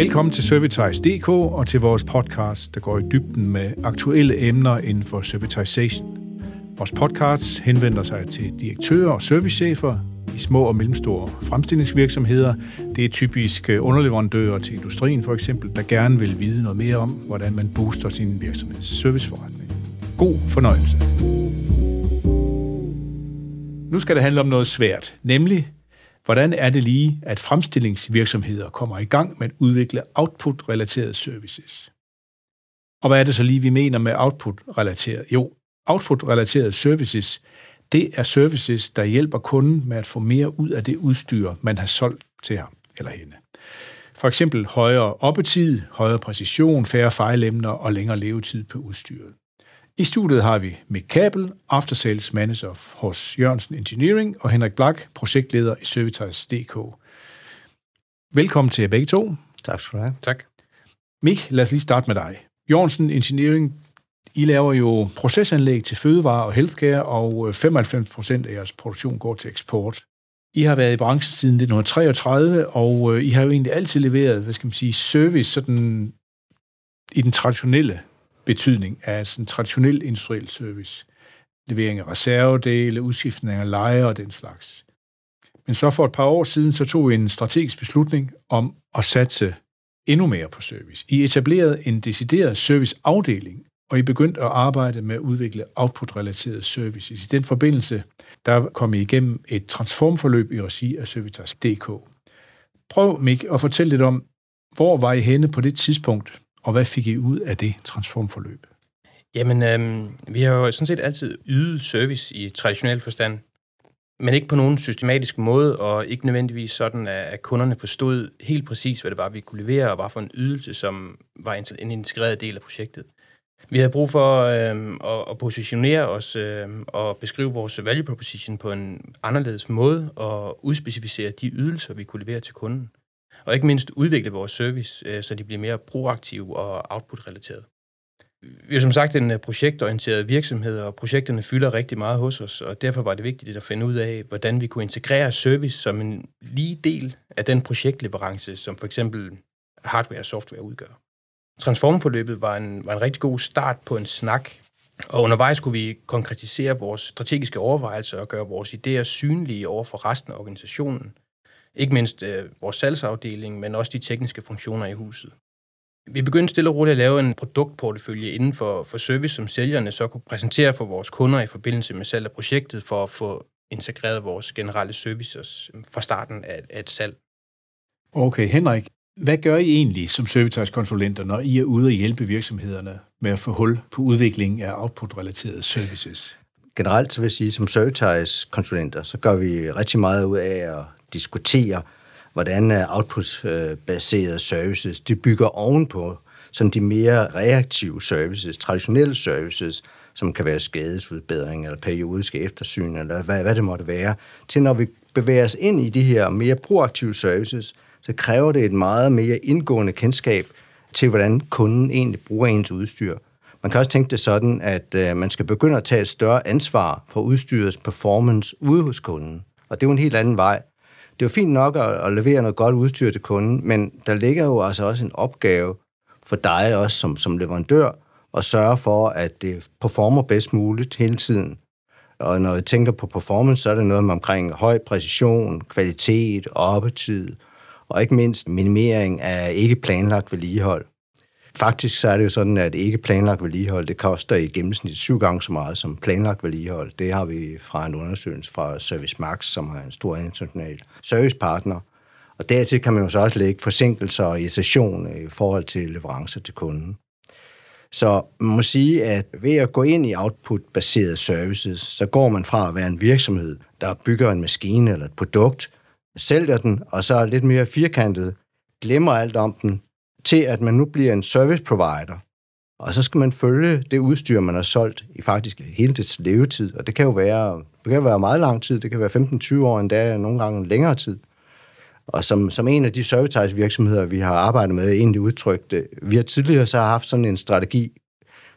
Velkommen til Servitize.dk og til vores podcast, der går i dybden med aktuelle emner inden for servitization. Vores podcast henvender sig til direktører og servicechefer i små og mellemstore fremstillingsvirksomheder. Det er typisk øh, underleverandører til industrien for eksempel, der gerne vil vide noget mere om, hvordan man booster sin virksomheds serviceforretning. God fornøjelse. Nu skal det handle om noget svært, nemlig hvordan er det lige, at fremstillingsvirksomheder kommer i gang med at udvikle output-relaterede services? Og hvad er det så lige, vi mener med output-relateret? Jo, output-relaterede services, det er services, der hjælper kunden med at få mere ud af det udstyr, man har solgt til ham eller hende. For eksempel højere oppetid, højere præcision, færre fejlemner og længere levetid på udstyret. I studiet har vi Mick Kabel, After Sales Manager hos Jørgensen Engineering, og Henrik Blak, projektleder i Servitize.dk. Velkommen til jer begge to. Tak skal du have. Tak. Mik, lad os lige starte med dig. Jørgensen Engineering, I laver jo procesanlæg til fødevare og healthcare, og 95 procent af jeres produktion går til eksport. I har været i branchen siden 1933, og øh, I har jo egentlig altid leveret, hvad skal man sige, service sådan i den traditionelle betydning af sådan traditionel industriel service. Levering af reservedele, udskiftning af leje og den slags. Men så for et par år siden, så tog vi en strategisk beslutning om at satse endnu mere på service. I etablerede en decideret serviceafdeling, og I begyndte at arbejde med at udvikle output-relaterede services. I den forbindelse, der kom I igennem et transformforløb i regi af Servitas.dk. Prøv, Mik, at fortælle lidt om, hvor var I henne på det tidspunkt, og hvad fik I ud af det transformforløb? Jamen, øh, vi har jo sådan set altid ydet service i traditionel forstand, men ikke på nogen systematisk måde, og ikke nødvendigvis sådan, at kunderne forstod helt præcis, hvad det var, vi kunne levere, og hvad for en ydelse, som var en integreret del af projektet. Vi havde brug for øh, at, at positionere os øh, og beskrive vores value proposition på en anderledes måde, og udspecificere de ydelser, vi kunne levere til kunden og ikke mindst udvikle vores service, øh, så de bliver mere proaktive og output-relateret. Vi er som sagt en øh, projektorienteret virksomhed, og projekterne fylder rigtig meget hos os, og derfor var det vigtigt at finde ud af, hvordan vi kunne integrere service som en lige del af den projektleverance, som for eksempel hardware og software udgør. Transformforløbet var en, var en rigtig god start på en snak, og undervejs kunne vi konkretisere vores strategiske overvejelser og gøre vores idéer synlige over for resten af organisationen, ikke mindst øh, vores salgsafdeling, men også de tekniske funktioner i huset. Vi begyndte stille og roligt at lave en produktportefølje inden for, for service, som sælgerne så kunne præsentere for vores kunder i forbindelse med salg af projektet, for at få integreret vores generelle services fra starten af, af et salg. Okay, Henrik, hvad gør I egentlig som servicekonsulenter, når I er ude og hjælpe virksomhederne med at få hul på udviklingen af output-relaterede services? Generelt så vil jeg sige, som service-konsulenter, så gør vi rigtig meget ud af at diskutere, hvordan øh, output-baserede services, de bygger ovenpå sådan de mere reaktive services, traditionelle services, som kan være skadesudbedring eller periodiske eftersyn, eller hvad, hvad det måtte være, til når vi bevæger os ind i de her mere proaktive services, så kræver det et meget mere indgående kendskab til, hvordan kunden egentlig bruger ens udstyr. Man kan også tænke det sådan, at øh, man skal begynde at tage et større ansvar for udstyrets performance ude hos kunden. Og det er jo en helt anden vej. Det er jo fint nok at, at levere noget godt udstyr til kunden, men der ligger jo altså også en opgave for dig også som, som leverandør at sørge for, at det performer bedst muligt hele tiden. Og når jeg tænker på performance, så er det noget med omkring høj præcision, kvalitet, oppetid, og ikke mindst minimering af ikke planlagt vedligehold. Faktisk så er det jo sådan, at ikke planlagt vedligehold, det koster i gennemsnit syv gange så meget som planlagt vedligehold. Det har vi fra en undersøgelse fra Service Max, som har en stor international servicepartner. Og dertil kan man jo så også lægge forsinkelser og irritation i forhold til leverancer til kunden. Så man må sige, at ved at gå ind i output-baserede services, så går man fra at være en virksomhed, der bygger en maskine eller et produkt, sælger den, og så er lidt mere firkantet, glemmer alt om den, til at man nu bliver en service provider. Og så skal man følge det udstyr, man har solgt i faktisk hele dets levetid. Og det kan jo være, det kan være meget lang tid. Det kan være 15-20 år, endda nogle gange længere tid. Og som, som en af de service virksomheder, vi har arbejdet med, egentlig udtrykte. Vi har tidligere så haft sådan en strategi,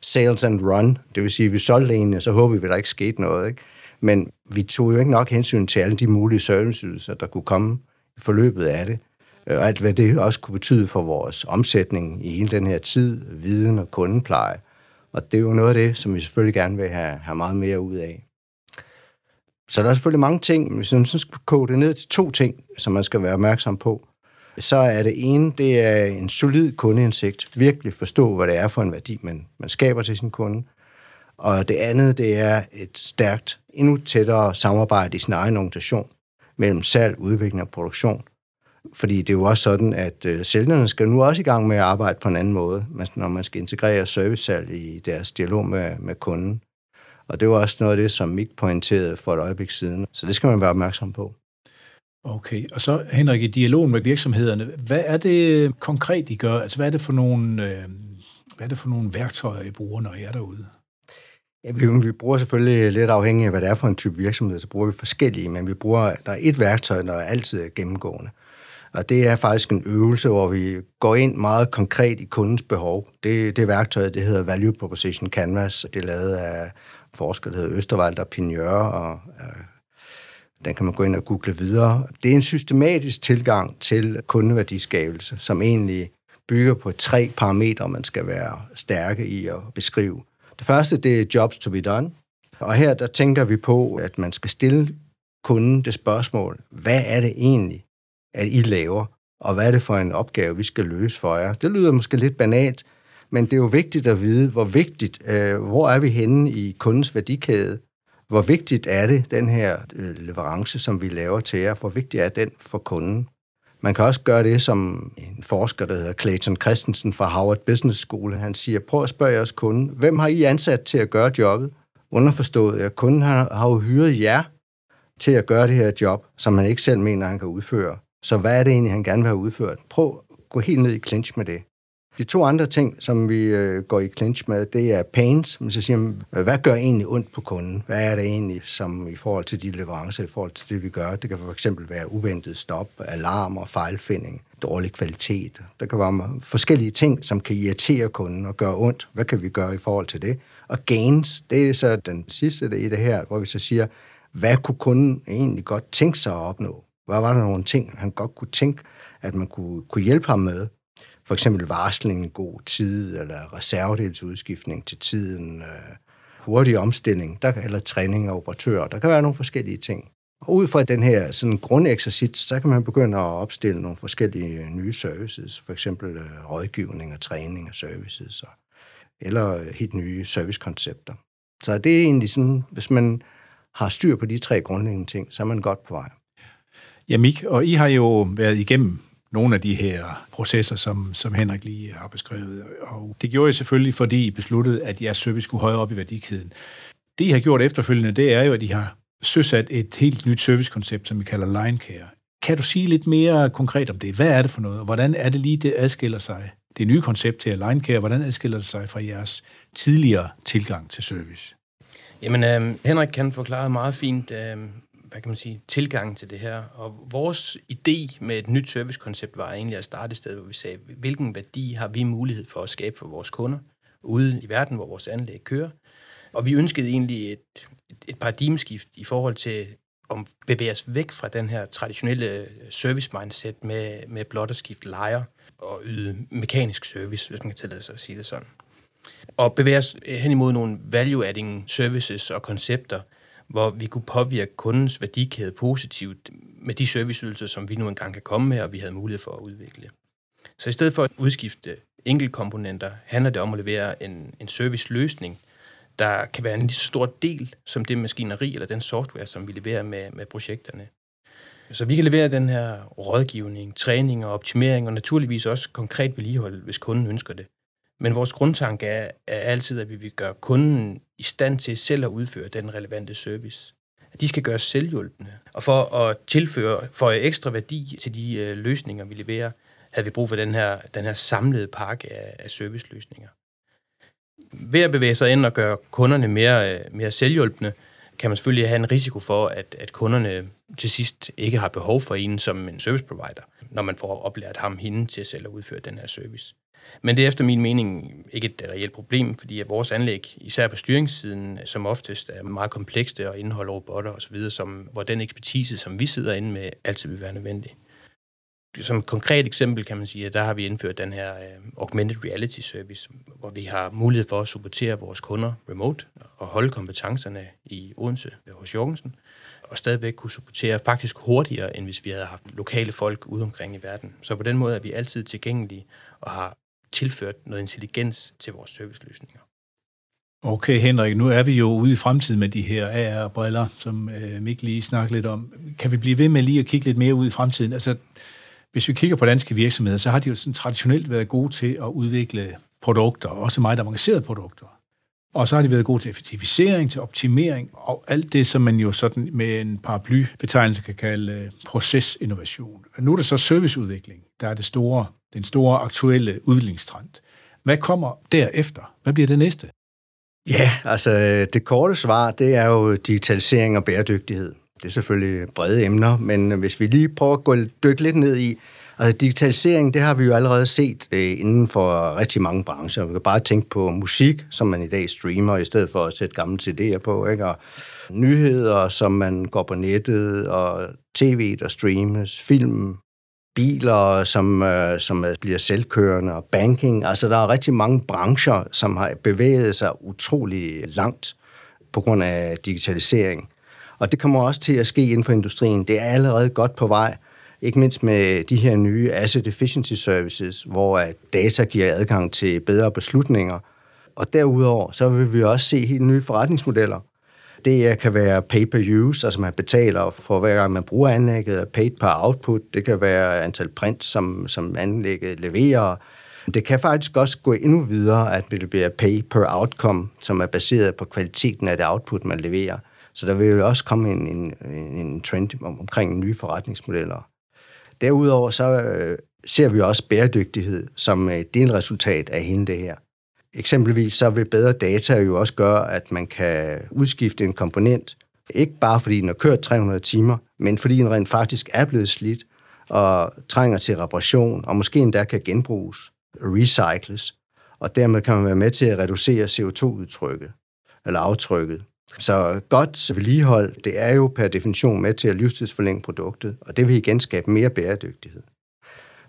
sales and run. Det vil sige, at vi solgte en, og så håber vi, at der ikke skete noget. Ikke? Men vi tog jo ikke nok hensyn til alle de mulige serviceydelser, der kunne komme i forløbet af det. Øh, og alt hvad det også kunne betyde for vores omsætning i hele den her tid, viden og kundepleje. Og det er jo noget af det, som vi selvfølgelig gerne vil have, have meget mere ud af. Så der er selvfølgelig mange ting, men hvis man skal kode det ned til to ting, som man skal være opmærksom på, så er det ene, det er en solid kundeindsigt. Virkelig forstå, hvad det er for en værdi, man, man skaber til sin kunde. Og det andet, det er et stærkt, endnu tættere samarbejde i sin egen organisation mellem salg, udvikling og produktion. Fordi det er jo også sådan, at øh, sælgerne skal nu også i gang med at arbejde på en anden måde, når man skal integrere servicesalg i deres dialog med, med kunden. Og det var også noget af det, som Mik pointerede for et øjeblik siden. Så det skal man være opmærksom på. Okay, og så Henrik, i dialogen med virksomhederne, hvad er det konkret, I gør? Altså, hvad er det for nogle, øh, hvad er det for nogle værktøjer, I bruger, når I er derude? Ja, vi, vi bruger selvfølgelig lidt afhængig af, hvad det er for en type virksomhed, så bruger vi forskellige, men vi bruger, der er et værktøj, der er altid gennemgående. Og det er faktisk en øvelse, hvor vi går ind meget konkret i kundens behov. Det, det værktøj, det hedder Value Proposition Canvas. Det er lavet af forskere, der hedder Østervald og Pignør, og øh, den kan man gå ind og google videre. Det er en systematisk tilgang til kundeværdiskabelse, som egentlig bygger på tre parametre, man skal være stærke i at beskrive. Det første, det er jobs to be done. Og her der tænker vi på, at man skal stille kunden det spørgsmål, hvad er det egentlig, at I laver, og hvad er det for en opgave, vi skal løse for jer? Det lyder måske lidt banalt, men det er jo vigtigt at vide, hvor vigtigt, øh, hvor er vi henne i kundens værdikæde, hvor vigtigt er det, den her øh, leverance, som vi laver til jer, hvor vigtig er den for kunden? Man kan også gøre det, som en forsker, der hedder Clayton Christensen fra Harvard Business School, han siger, prøv at spørge jeres kunde, hvem har I ansat til at gøre jobbet? Underforstået, at kunden har, har jo hyret jer til at gøre det her job, som man ikke selv mener, han kan udføre. Så hvad er det egentlig, han gerne vil have udført? Prøv at gå helt ned i clinch med det. De to andre ting, som vi øh, går i clinch med, det er pains. Men så siger man, hvad gør egentlig ondt på kunden? Hvad er det egentlig, som i forhold til de leverancer, i forhold til det, vi gør? Det kan for eksempel være uventet stop, alarmer, fejlfinding, dårlig kvalitet. Der kan være forskellige ting, som kan irritere kunden og gøre ondt. Hvad kan vi gøre i forhold til det? Og gains, det er så den sidste i det her, hvor vi så siger, hvad kunne kunden egentlig godt tænke sig at opnå? Hvad var der nogle ting, han godt kunne tænke, at man kunne, kunne hjælpe ham med? For eksempel varsling i god tid, eller reservedelsudskiftning til tiden, øh, hurtig omstilling, der, eller træning af operatører. Der kan være nogle forskellige ting. Og ud fra den her sådan grundeksercit, så kan man begynde at opstille nogle forskellige øh, nye services, for eksempel øh, rådgivning og træning af services, og, eller øh, helt nye servicekoncepter. Så det er egentlig sådan, hvis man har styr på de tre grundlæggende ting, så er man godt på vej. Ja, Mik, og I har jo været igennem nogle af de her processer, som, som Henrik lige har beskrevet. Og det gjorde jeg selvfølgelig, fordi I besluttede, at jeres service skulle højere op i værdikæden. Det, I har gjort efterfølgende, det er jo, at I har søsat et helt nyt servicekoncept, som vi kalder Line Care. Kan du sige lidt mere konkret om det? Hvad er det for noget, og hvordan er det lige, det adskiller sig? Det nye koncept til Line Care, hvordan adskiller det sig fra jeres tidligere tilgang til service? Jamen, øh, Henrik kan forklare meget fint, øh, hvad kan man sige, tilgang til det her. Og vores idé med et nyt servicekoncept var egentlig at starte et sted, hvor vi sagde, hvilken værdi har vi mulighed for at skabe for vores kunder ude i verden, hvor vores anlæg kører. Og vi ønskede egentlig et, et, paradigmeskift i forhold til at bevæge os væk fra den her traditionelle service mindset med, med blot at skifte lejer og yde mekanisk service, hvis man kan tillade sig at sige det sådan. Og bevæge os hen imod nogle value-adding services og koncepter, hvor vi kunne påvirke kundens værdikæde positivt med de serviceydelser, som vi nu engang kan komme med, og vi havde mulighed for at udvikle. Så i stedet for at udskifte enkeltkomponenter, handler det om at levere en, en serviceløsning, der kan være en lige så stor del som det maskineri eller den software, som vi leverer med, med projekterne. Så vi kan levere den her rådgivning, træning og optimering, og naturligvis også konkret vedligehold, hvis kunden ønsker det. Men vores grundtanke er, er altid, at vi vil gøre kunden i stand til selv at udføre den relevante service. At de skal gøres selvhjulpende. Og for at tilføre for ekstra værdi til de øh, løsninger, vi leverer, havde vi brug for den her, den her samlede pakke af, af serviceløsninger. Ved at bevæge sig ind og gøre kunderne mere, øh, mere selvhjulpende, kan man selvfølgelig have en risiko for, at, at kunderne til sidst ikke har behov for en som en service provider, når man får oplært ham hende til selv at udføre den her service. Men det er efter min mening ikke et reelt problem, fordi at vores anlæg, især på styringssiden, som oftest er meget komplekse og indeholder robotter osv., som, hvor den ekspertise, som vi sidder inde med, altid vil være nødvendig. som et konkret eksempel kan man sige, at der har vi indført den her uh, augmented reality service, hvor vi har mulighed for at supportere vores kunder remote og holde kompetencerne i Odense hos Jorgensen, og stadigvæk kunne supportere faktisk hurtigere, end hvis vi havde haft lokale folk ude omkring i verden. Så på den måde er vi altid tilgængelige og har tilført noget intelligens til vores serviceløsninger. Okay, Henrik, nu er vi jo ude i fremtiden med de her AR-briller, som øh, Mik lige snakkede lidt om. Kan vi blive ved med lige at kigge lidt mere ud i fremtiden? Altså, hvis vi kigger på danske virksomheder, så har de jo sådan traditionelt været gode til at udvikle produkter, også meget avancerede produkter. Og så har de været gode til effektivisering, til optimering, og alt det, som man jo sådan med en paraplybetegnelse kan kalde øh, procesinnovation. procesinnovation. Nu er det så serviceudvikling, der er det store, den store aktuelle udviklingstrend. Hvad kommer derefter? Hvad bliver det næste? Ja, altså det korte svar, det er jo digitalisering og bæredygtighed. Det er selvfølgelig brede emner, men hvis vi lige prøver at gå dykke lidt ned i, altså digitalisering, det har vi jo allerede set øh, inden for rigtig mange brancher. Vi kan bare tænke på musik, som man i dag streamer, i stedet for at sætte gamle CD'er på, ikke? og nyheder, som man går på nettet, og tv, der streames, film, biler, som, øh, som øh, bliver selvkørende, og banking. Altså, der er rigtig mange brancher, som har bevæget sig utrolig langt på grund af digitalisering. Og det kommer også til at ske inden for industrien. Det er allerede godt på vej, ikke mindst med de her nye asset efficiency services, hvor øh, data giver adgang til bedre beslutninger. Og derudover, så vil vi også se helt nye forretningsmodeller. Det kan være pay per use, altså man betaler for hver gang man bruger anlægget, paid per output. Det kan være antal print, som, som anlægget leverer. Det kan faktisk også gå endnu videre, at det bliver pay per outcome, som er baseret på kvaliteten af det output, man leverer. Så der vil jo også komme en, en, en trend omkring nye forretningsmodeller. Derudover så øh, ser vi også bæredygtighed som øh, et delresultat af hele det her. Eksempelvis så vil bedre data jo også gøre, at man kan udskifte en komponent, ikke bare fordi den har kørt 300 timer, men fordi den rent faktisk er blevet slidt og trænger til reparation, og måske endda kan genbruges, recycles, og dermed kan man være med til at reducere CO2-udtrykket, eller aftrykket. Så godt vedligehold, det er jo per definition med til at livstidsforlænge produktet, og det vil igen skabe mere bæredygtighed.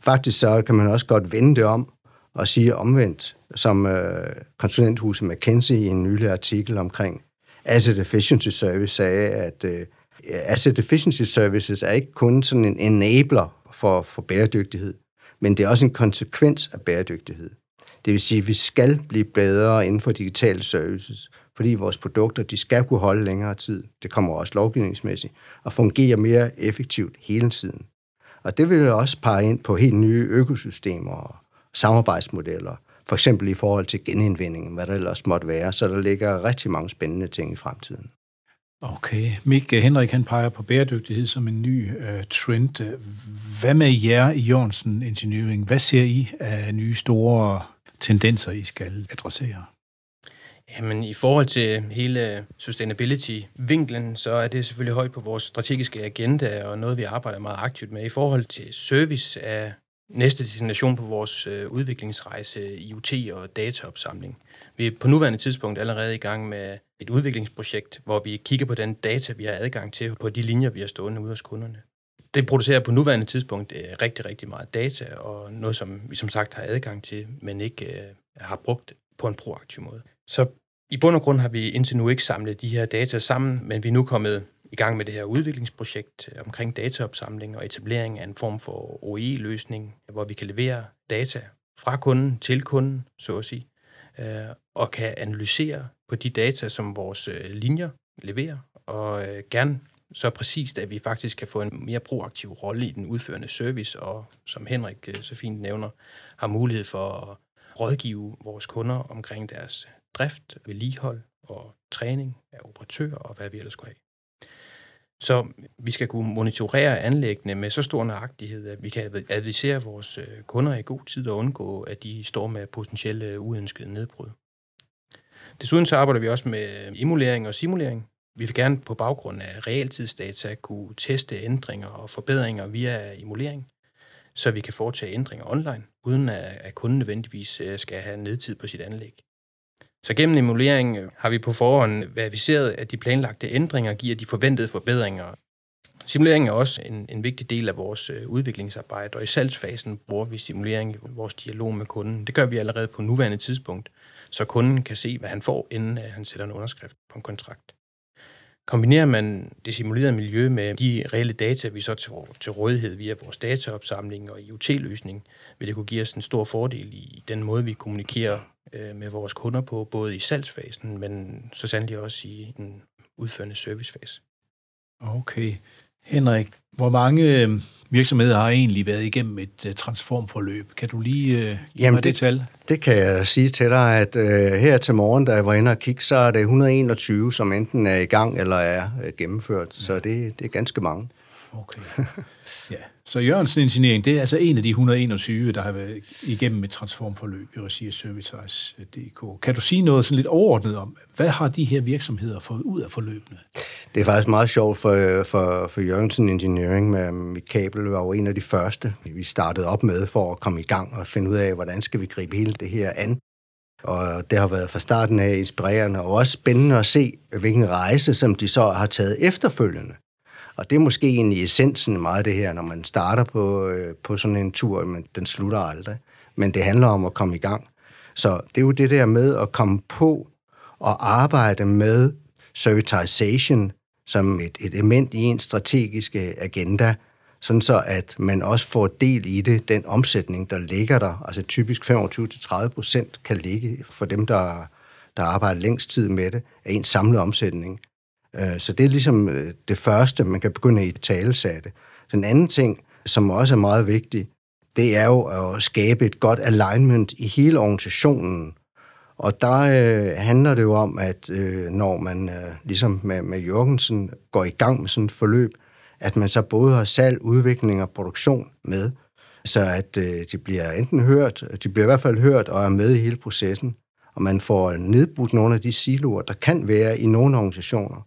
Faktisk så kan man også godt vende det om og sige omvendt, som øh, konsulenthuset McKinsey i en nylig artikel omkring Asset Efficiency Service sagde, at øh, Asset Efficiency Services er ikke kun sådan en enabler for, for bæredygtighed, men det er også en konsekvens af bæredygtighed. Det vil sige, at vi skal blive bedre inden for digitale services, fordi vores produkter de skal kunne holde længere tid. Det kommer også lovgivningsmæssigt, og fungere mere effektivt hele tiden. Og det vil også pege ind på helt nye økosystemer og samarbejdsmodeller, for eksempel i forhold til genindvinding, hvad der ellers måtte være. Så der ligger rigtig mange spændende ting i fremtiden. Okay. Mik Henrik han peger på bæredygtighed som en ny uh, trend. Hvad med jer i Jørgensen Engineering? Hvad ser I af nye store tendenser, I skal adressere? Jamen, i forhold til hele sustainability-vinklen, så er det selvfølgelig højt på vores strategiske agenda, og noget, vi arbejder meget aktivt med. I forhold til service af næste destination på vores øh, udviklingsrejse, IoT og dataopsamling. Vi er på nuværende tidspunkt allerede i gang med et udviklingsprojekt, hvor vi kigger på den data, vi har adgang til på de linjer, vi har stående ude hos kunderne. Det producerer på nuværende tidspunkt øh, rigtig, rigtig meget data, og noget, som vi som sagt har adgang til, men ikke øh, har brugt på en proaktiv måde. Så i bund og grund har vi indtil nu ikke samlet de her data sammen, men vi er nu kommet i gang med det her udviklingsprojekt øh, omkring dataopsamling og etablering af en form for OE-løsning, hvor vi kan levere data fra kunden til kunden, så at sige, øh, og kan analysere på de data, som vores øh, linjer leverer, og gerne så præcist, at vi faktisk kan få en mere proaktiv rolle i den udførende service, og som Henrik så fint nævner, har mulighed for at rådgive vores kunder omkring deres drift, vedligehold og træning af operatører og hvad vi ellers skulle have. Så vi skal kunne monitorere anlæggene med så stor nøjagtighed, at vi kan advisere vores øh, kunder i god tid og undgå, at de står med potentielle uønskede nedbrud. Desuden så arbejder vi også med emulering og simulering. Vi vil gerne på baggrund af realtidsdata kunne teste ændringer og forbedringer via emulering, så vi kan foretage ændringer online, uden at kunden nødvendigvis øh, skal have nedtid på sit anlæg. Så gennem emulering øh, har vi på forhånd verificeret, at de planlagte ændringer giver de forventede forbedringer. Simulering er også en, en vigtig del af vores øh, udviklingsarbejde, og i salgsfasen bruger vi simulering i vores dialog med kunden. Det gør vi allerede på nuværende tidspunkt, så kunden kan se, hvad han får, inden øh, han sætter en underskrift på en kontrakt. Kombinerer man det simulerede miljø med de reelle data, vi så til, til rådighed via vores dataopsamling og IoT-løsning, vil det kunne give os en stor fordel i den måde, vi kommunikerer øh, med vores kunder på, både i salgsfasen, men så sandelig også i en udførende servicefase. Okay. Henrik, hvor mange øh, virksomheder har egentlig været igennem et uh, transformforløb? Kan du lige uh, give Jamen mig det, det tal? Det kan jeg sige til dig, at uh, her til morgen, da jeg var inde og kigge, så er det 121, som enten er i gang eller er uh, gennemført. Ja. Så det, det er ganske mange. Okay. Ja. Så Jørgensen Engineering, det er altså en af de 121, der har været igennem et transformforløb i regi af Servitize.dk. Kan du sige noget sådan lidt overordnet om, hvad har de her virksomheder fået ud af forløbene? Det er faktisk meget sjovt for, for, for Jørgensen Engineering med mit kabel var jo en af de første, vi startede op med for at komme i gang og finde ud af, hvordan skal vi gribe hele det her an. Og det har været fra starten af inspirerende og også spændende at se, hvilken rejse, som de så har taget efterfølgende. Og det er måske egentlig essensen meget af det her, når man starter på, øh, på sådan en tur, men den slutter aldrig. Men det handler om at komme i gang. Så det er jo det der med at komme på og arbejde med servitization som et, et element i en strategiske agenda, sådan så at man også får del i det, den omsætning, der ligger der. Altså typisk 25-30 procent kan ligge for dem, der, der arbejder længst tid med det, af en samlet omsætning. Øh, så det er ligesom øh, det første, man kan begynde at i talesætte. Den anden ting, som også er meget vigtig, det er jo at skabe et godt alignment i hele organisationen. Og der øh, handler det jo om, at øh, når man øh, ligesom med, med Jørgensen går i gang med sådan et forløb, at man så både har salg, udvikling og produktion med, så at øh, de bliver enten hørt, de bliver i hvert fald hørt og er med i hele processen, og man får nedbrudt nogle af de siloer, der kan være i nogle organisationer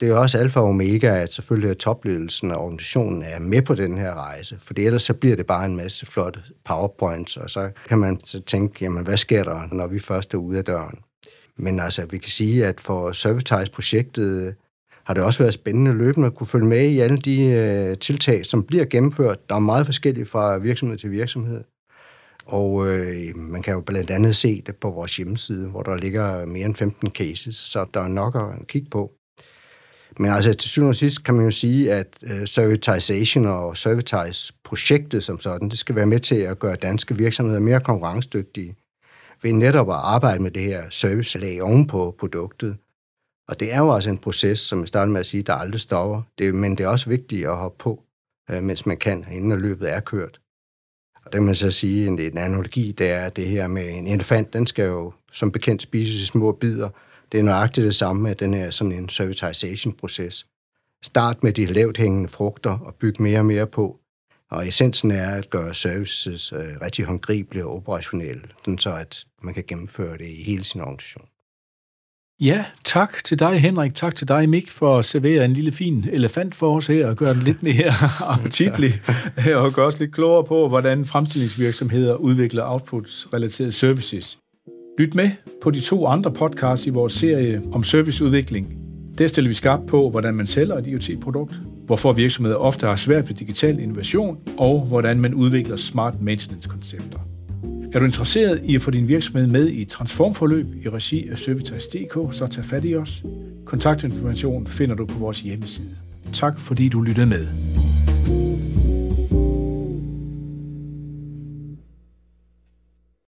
det er også alfa og omega, at selvfølgelig at topledelsen og organisationen er med på den her rejse, for ellers så bliver det bare en masse flotte powerpoints, og så kan man så tænke, jamen hvad sker der, når vi først er ude af døren? Men altså, vi kan sige, at for Servitize-projektet øh, har det også været spændende løbende at kunne følge med i alle de øh, tiltag, som bliver gennemført. Der er meget forskellige fra virksomhed til virksomhed. Og øh, man kan jo blandt andet se det på vores hjemmeside, hvor der ligger mere end 15 cases, så der er nok at kigge på. Men altså til syvende og sidst kan man jo sige, at øh, servitization og servitize-projektet som sådan, det skal være med til at gøre danske virksomheder mere konkurrencedygtige ved netop at arbejde med det her servicelag oven på produktet. Og det er jo altså en proces, som jeg startede med at sige, der aldrig stopper. Det, men det er også vigtigt at hoppe på, øh, mens man kan, inden løbet er kørt. Og det man så sige, en, en analogi, det er det her med en elefant, den skal jo som bekendt spises i små bidder, det er nøjagtigt det samme med den her sådan en servitization-proces. Start med de lavt hængende frugter og bygge mere og mere på. Og essensen er at gøre services øh, rigtig håndgribelige og operationelle, sådan så at man kan gennemføre det i hele sin organisation. Ja, tak til dig, Henrik. Tak til dig, Mik, for at servere en lille fin elefant for os her og gøre den lidt mere appetitlig og gøre os lidt klogere på, hvordan fremstillingsvirksomheder udvikler outputs-relaterede services. Lyt med på de to andre podcasts i vores serie om serviceudvikling. Der stiller vi skarpt på, hvordan man sælger et IoT-produkt, hvorfor virksomheder ofte har svært ved digital innovation, og hvordan man udvikler smart maintenance-koncepter. Er du interesseret i at få din virksomhed med i et transformforløb i regi af Servitas.dk, så tag fat i os. Kontaktinformation finder du på vores hjemmeside. Tak fordi du lyttede med.